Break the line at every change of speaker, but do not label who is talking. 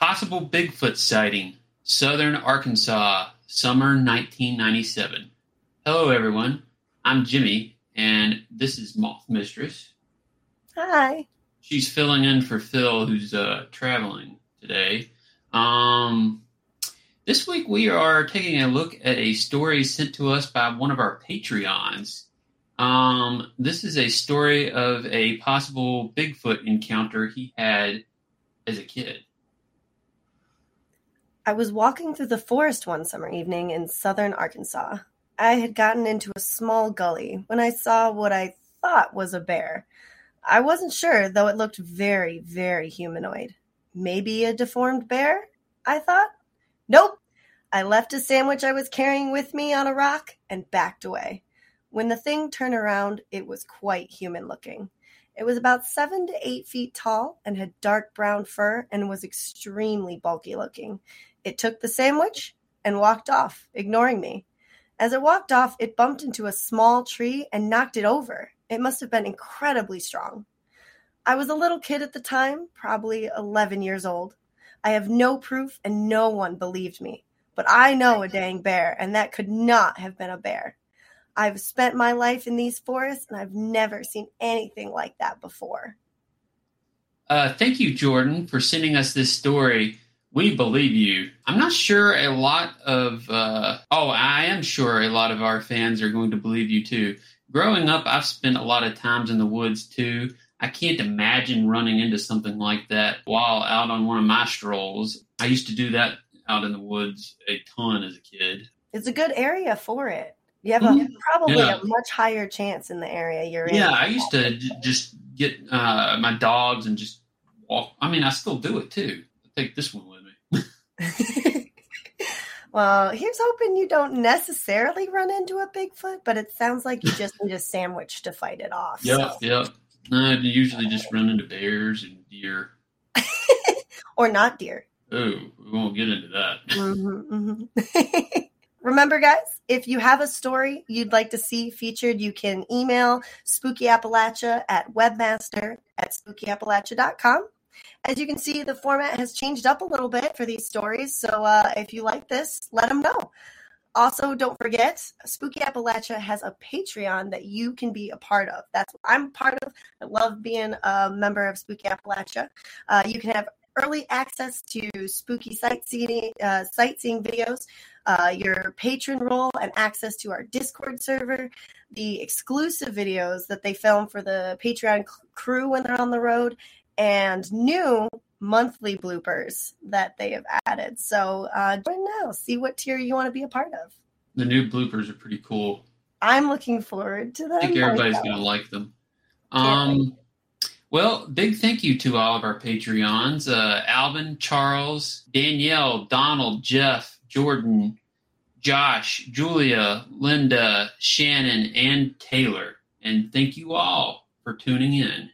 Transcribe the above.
Possible Bigfoot sighting, Southern Arkansas, summer 1997. Hello, everyone. I'm Jimmy, and this is Moth Mistress.
Hi.
She's filling in for Phil, who's uh, traveling today. Um, this week we are taking a look at a story sent to us by one of our Patreons. Um, this is a story of a possible Bigfoot encounter he had as a kid.
I was walking through the forest one summer evening in southern Arkansas. I had gotten into a small gully when I saw what I thought was a bear. I wasn't sure, though it looked very, very humanoid. Maybe a deformed bear? I thought. Nope. I left a sandwich I was carrying with me on a rock and backed away. When the thing turned around, it was quite human looking. It was about seven to eight feet tall and had dark brown fur and was extremely bulky looking. It took the sandwich and walked off, ignoring me. As it walked off, it bumped into a small tree and knocked it over. It must have been incredibly strong. I was a little kid at the time, probably 11 years old. I have no proof and no one believed me. But I know a dang bear, and that could not have been a bear. I've spent my life in these forests and I've never seen anything like that before.
Uh, thank you, Jordan, for sending us this story. We believe you. I'm not sure a lot of, uh, oh, I am sure a lot of our fans are going to believe you too. Growing up, I've spent a lot of times in the woods too. I can't imagine running into something like that while out on one of my strolls. I used to do that out in the woods a ton as a kid.
It's a good area for it. You have a, mm-hmm. probably yeah. a much higher chance in the area you're
in. Yeah, I used to j- just get uh, my dogs and just walk. I mean, I still do it too. I take this one with me.
well, here's hoping you don't necessarily run into a Bigfoot, but it sounds like you just need a sandwich to fight it off.
Yep, so. yep. I usually just run into bears and deer.
or not deer.
Oh, we won't get into that.
Mm-hmm, mm-hmm. Remember, guys, if you have a story you'd like to see featured, you can email Spooky Appalachia at webmaster at spookyappalachia.com. As you can see, the format has changed up a little bit for these stories. So uh, if you like this, let them know. Also, don't forget, Spooky Appalachia has a Patreon that you can be a part of. That's what I'm part of. I love being a member of Spooky Appalachia. Uh, you can have early access to spooky sightseeing uh, sightseeing videos, uh, your patron role, and access to our Discord server, the exclusive videos that they film for the Patreon crew when they're on the road, and new monthly bloopers that they have added. So uh, join now, see what tier you want to be a part of.
The new bloopers are pretty cool.
I'm looking forward to them.
I think everybody's going to like them. Um, well, big thank you to all of our Patreons uh, Alvin, Charles, Danielle, Donald, Jeff, Jordan, Josh, Julia, Linda, Shannon, and Taylor. And thank you all for tuning in.